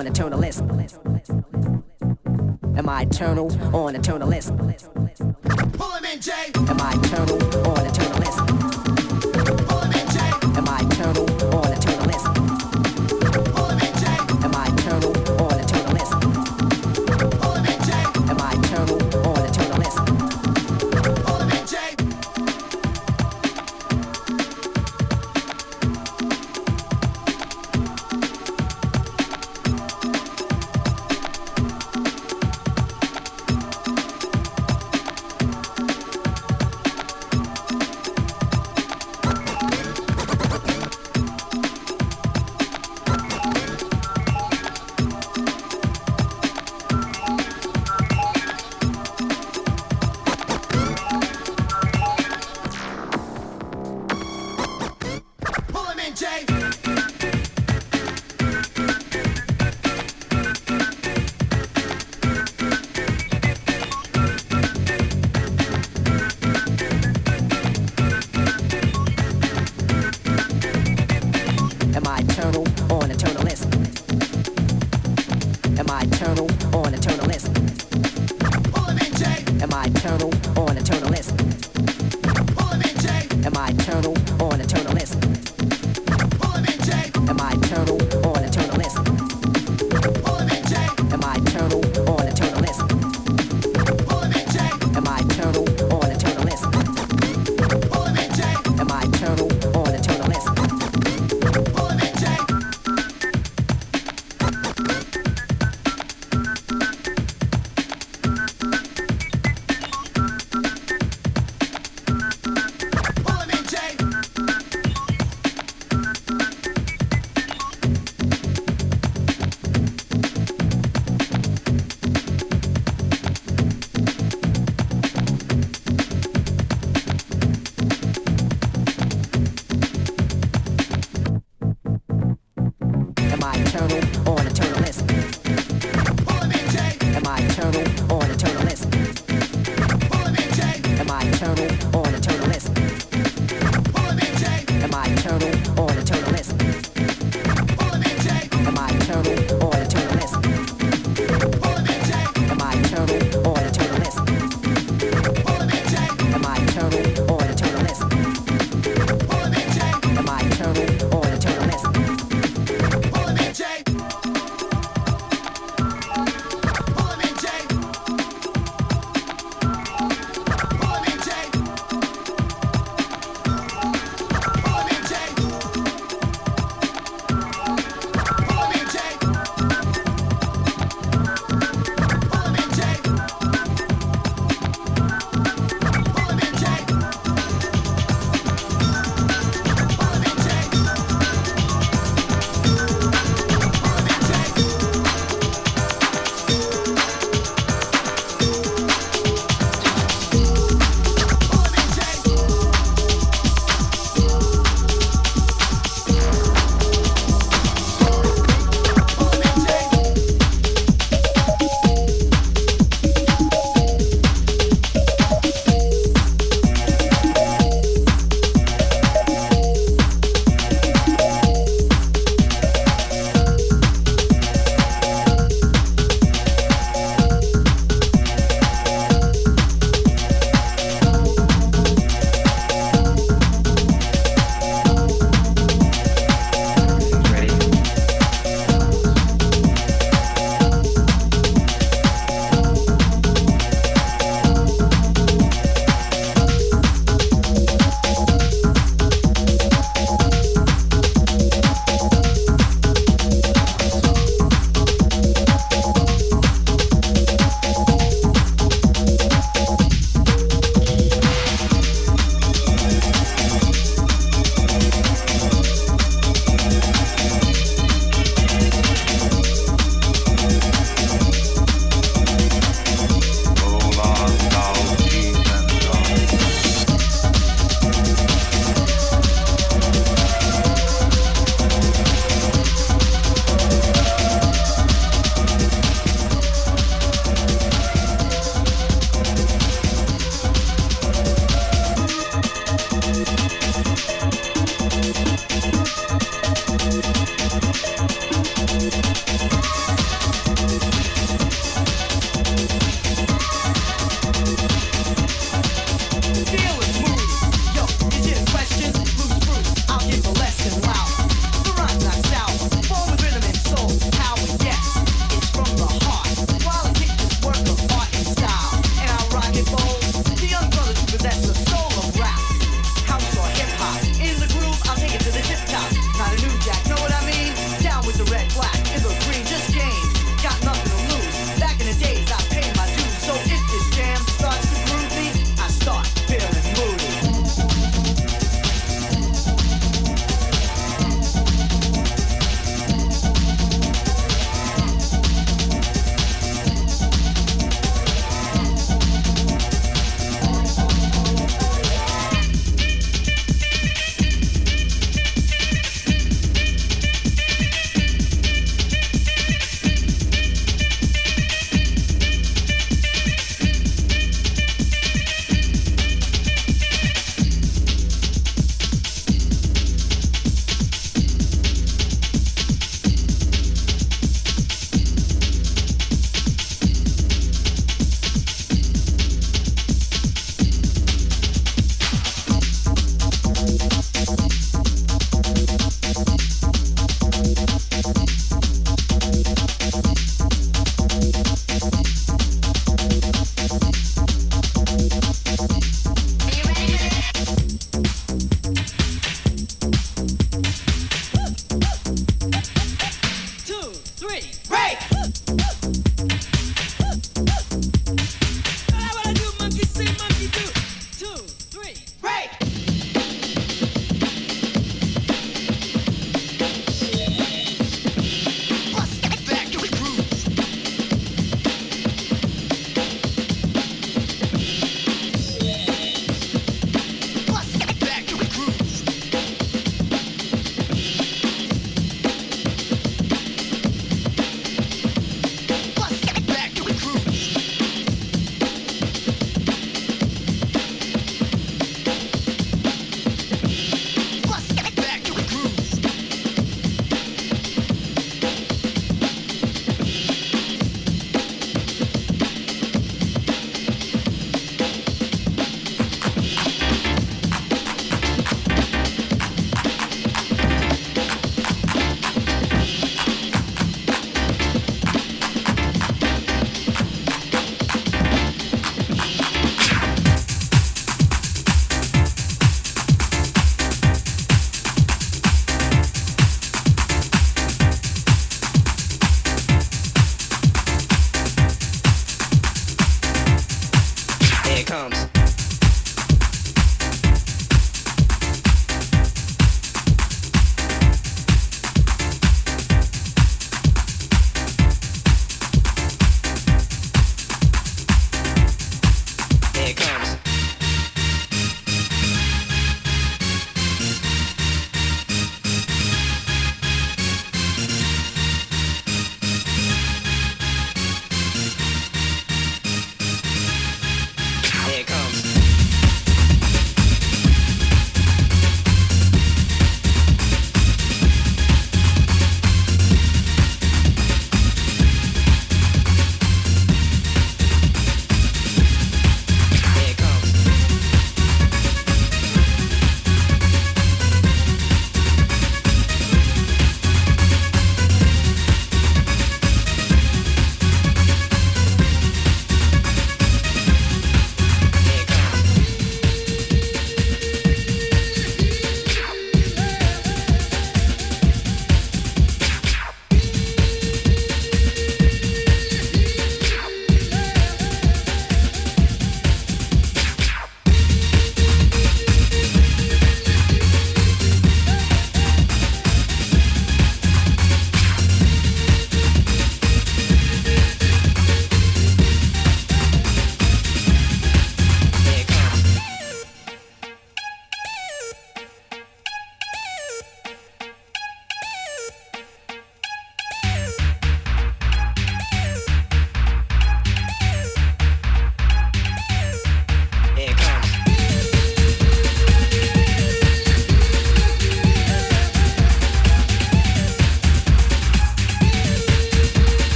On eternalist? Am I eternal on eternalist?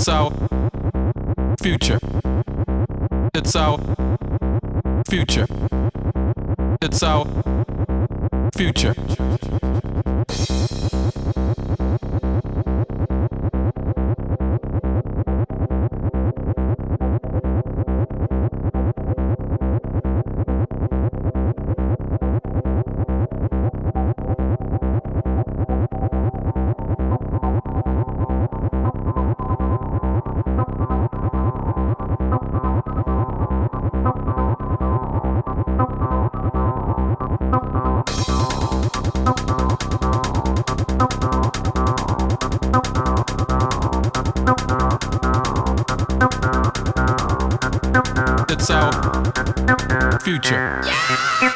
It's our future. It's our future. It's our future. future. Yeah!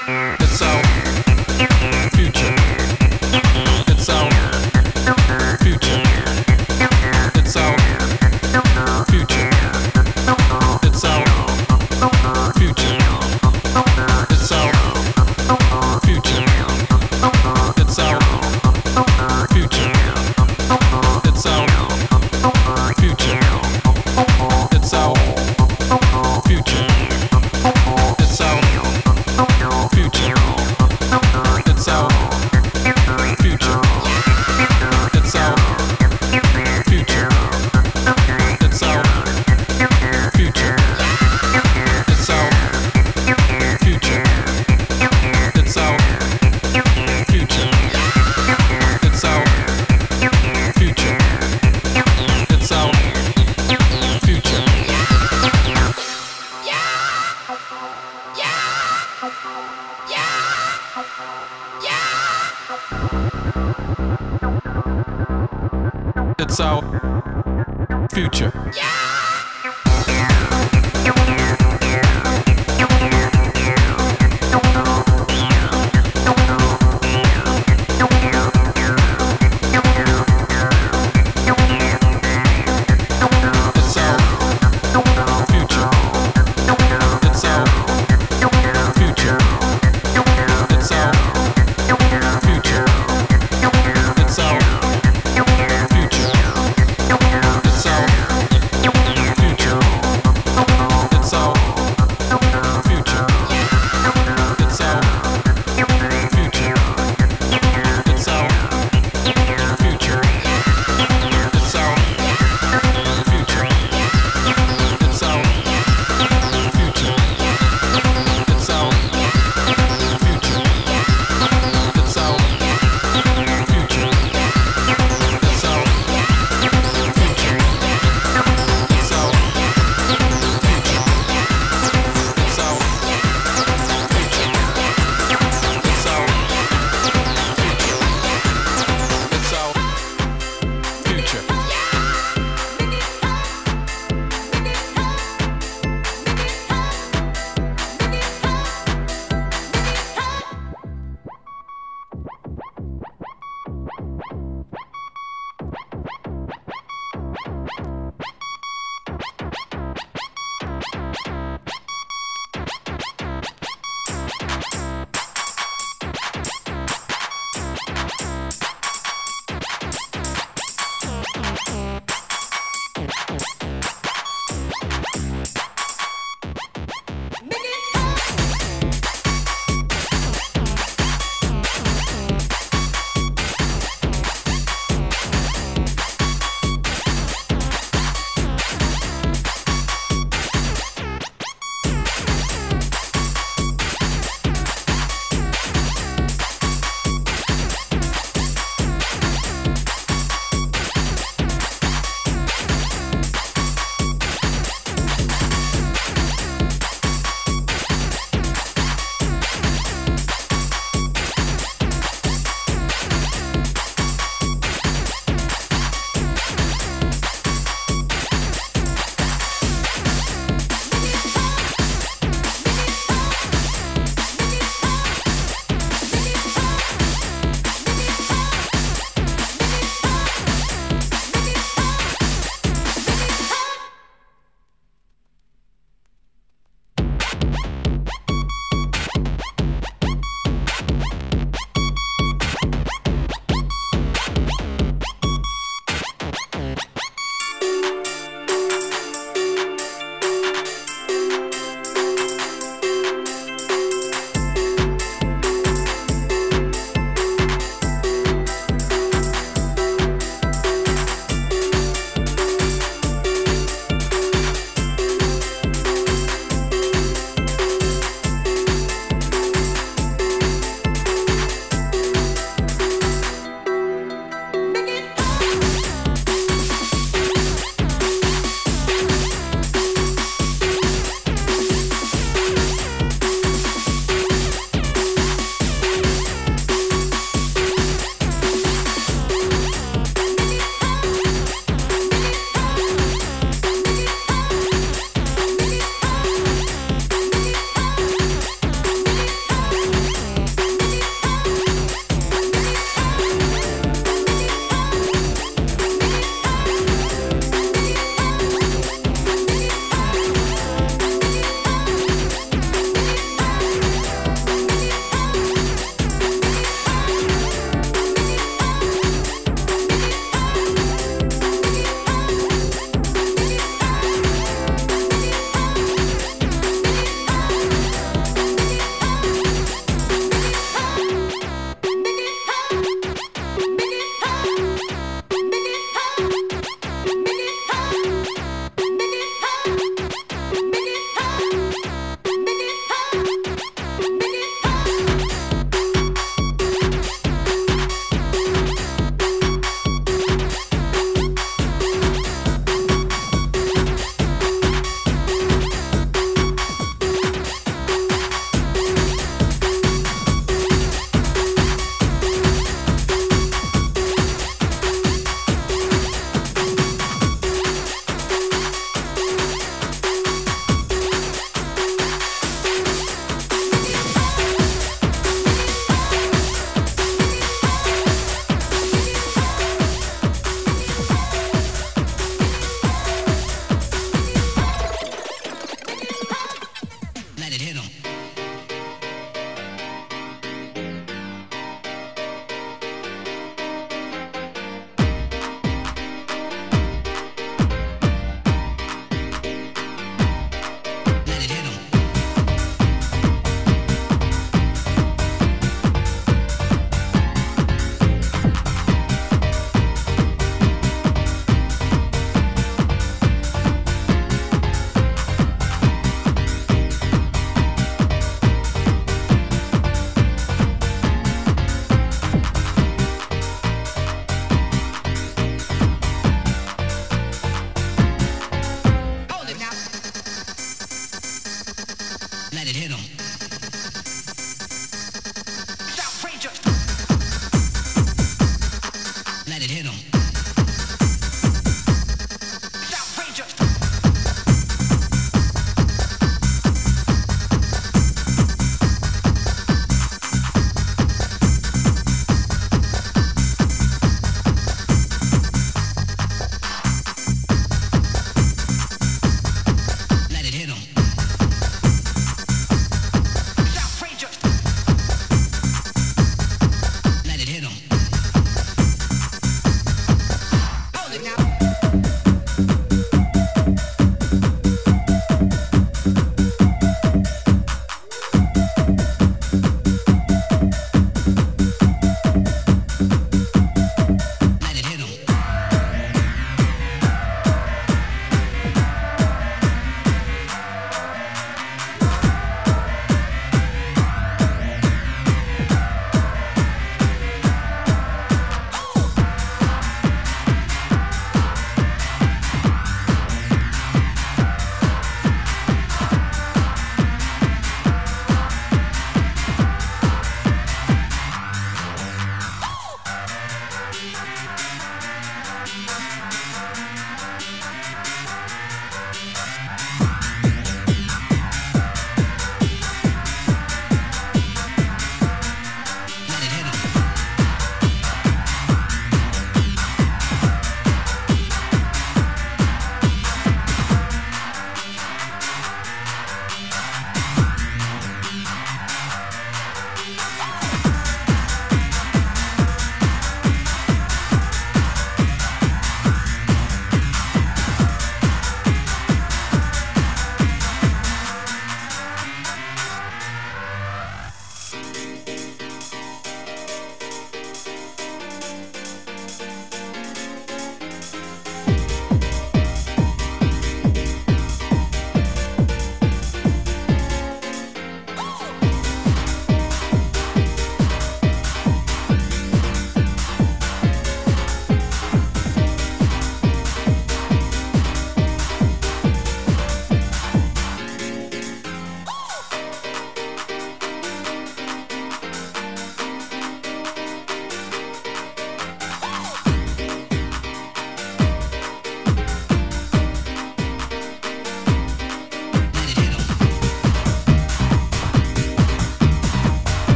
let it hit him.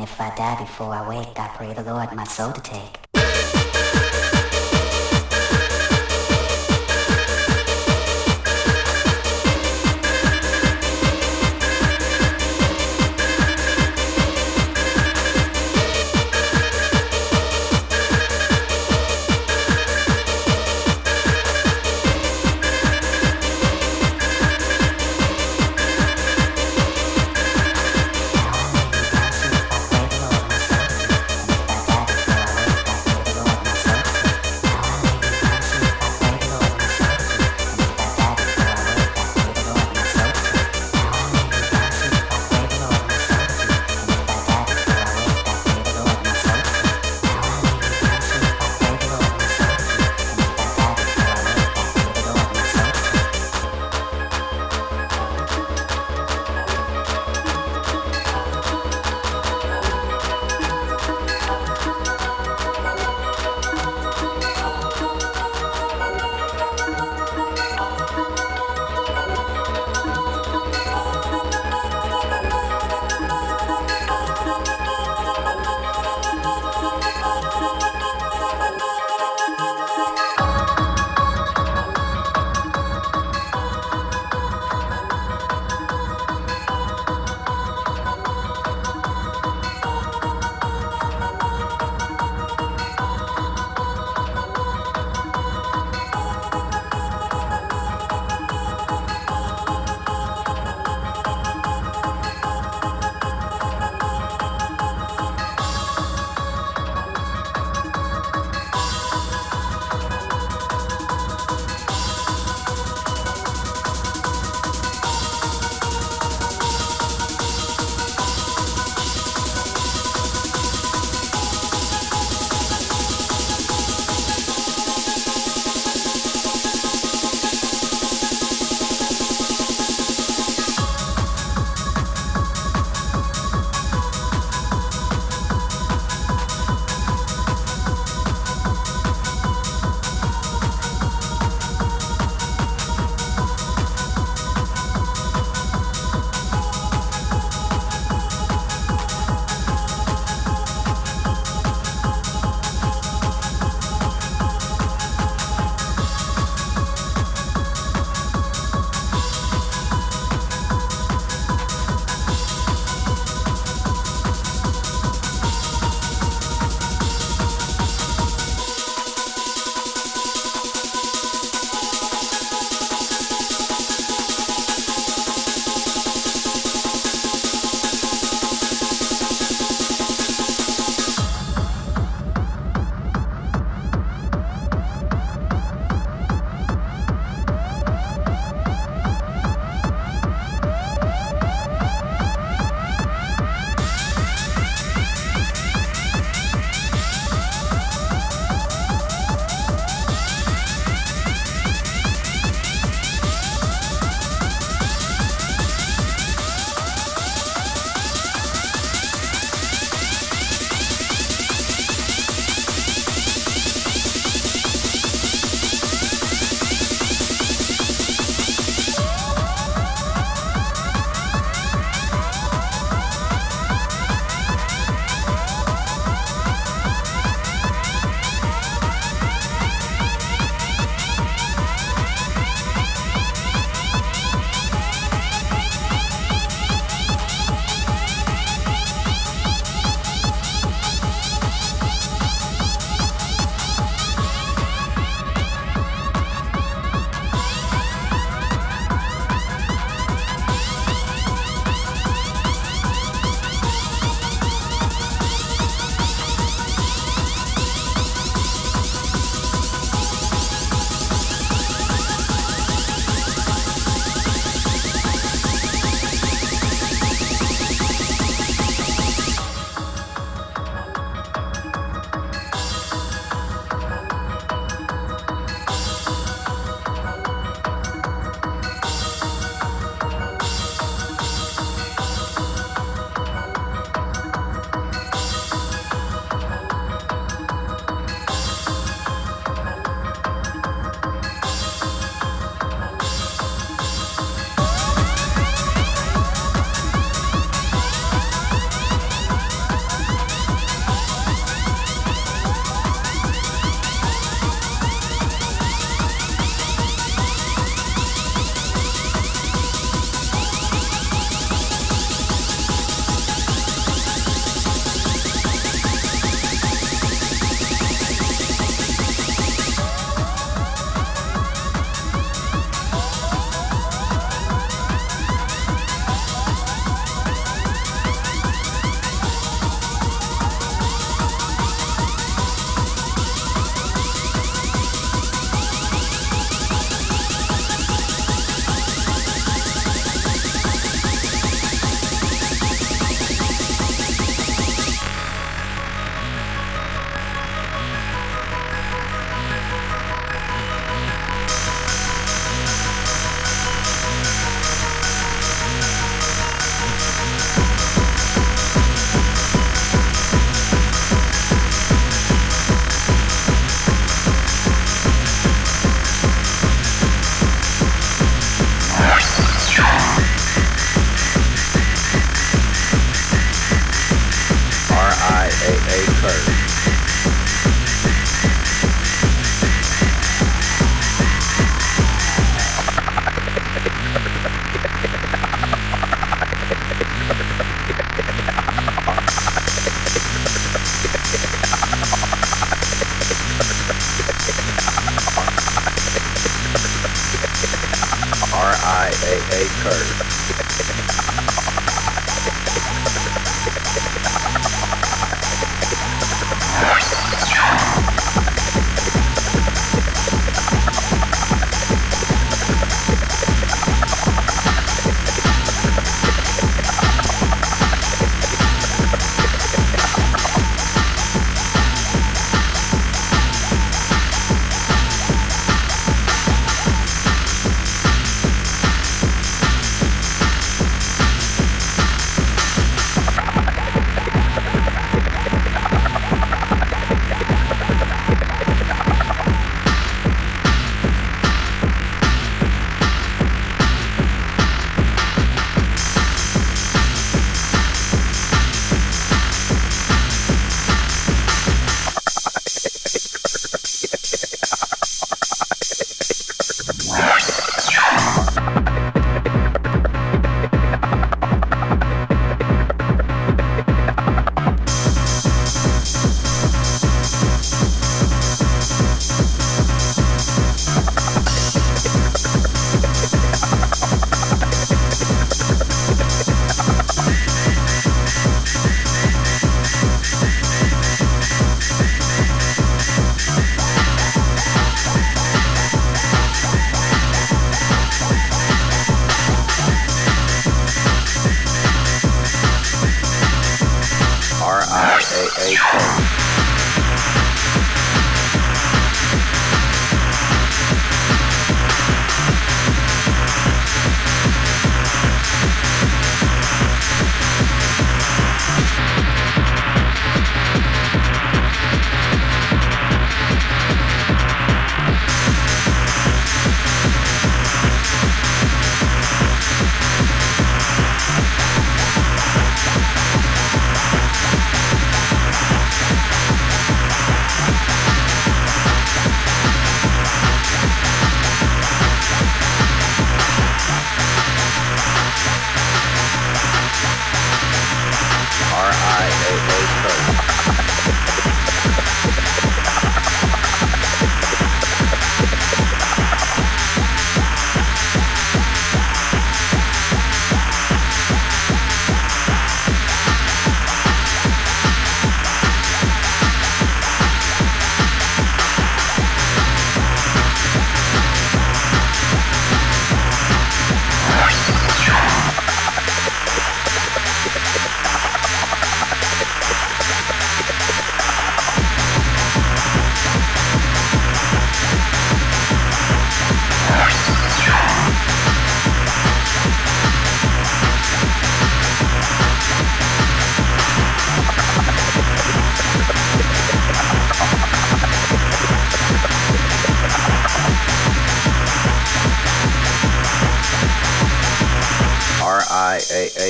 And if I die before I wake, I pray the Lord my soul to take.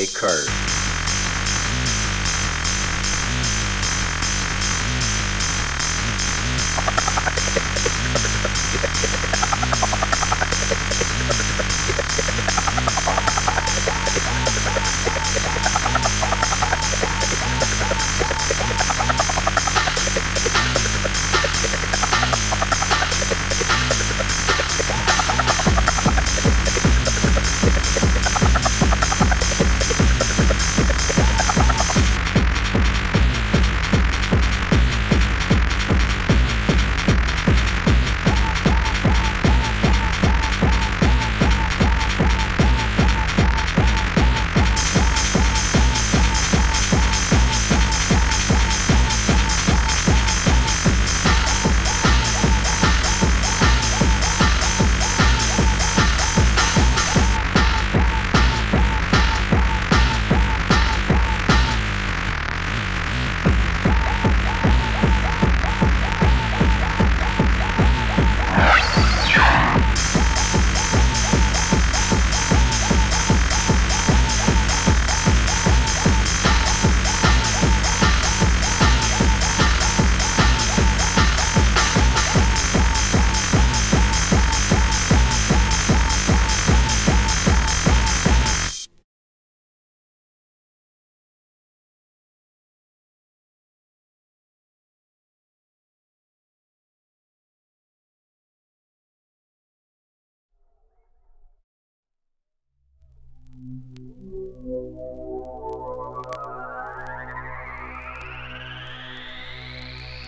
Curve.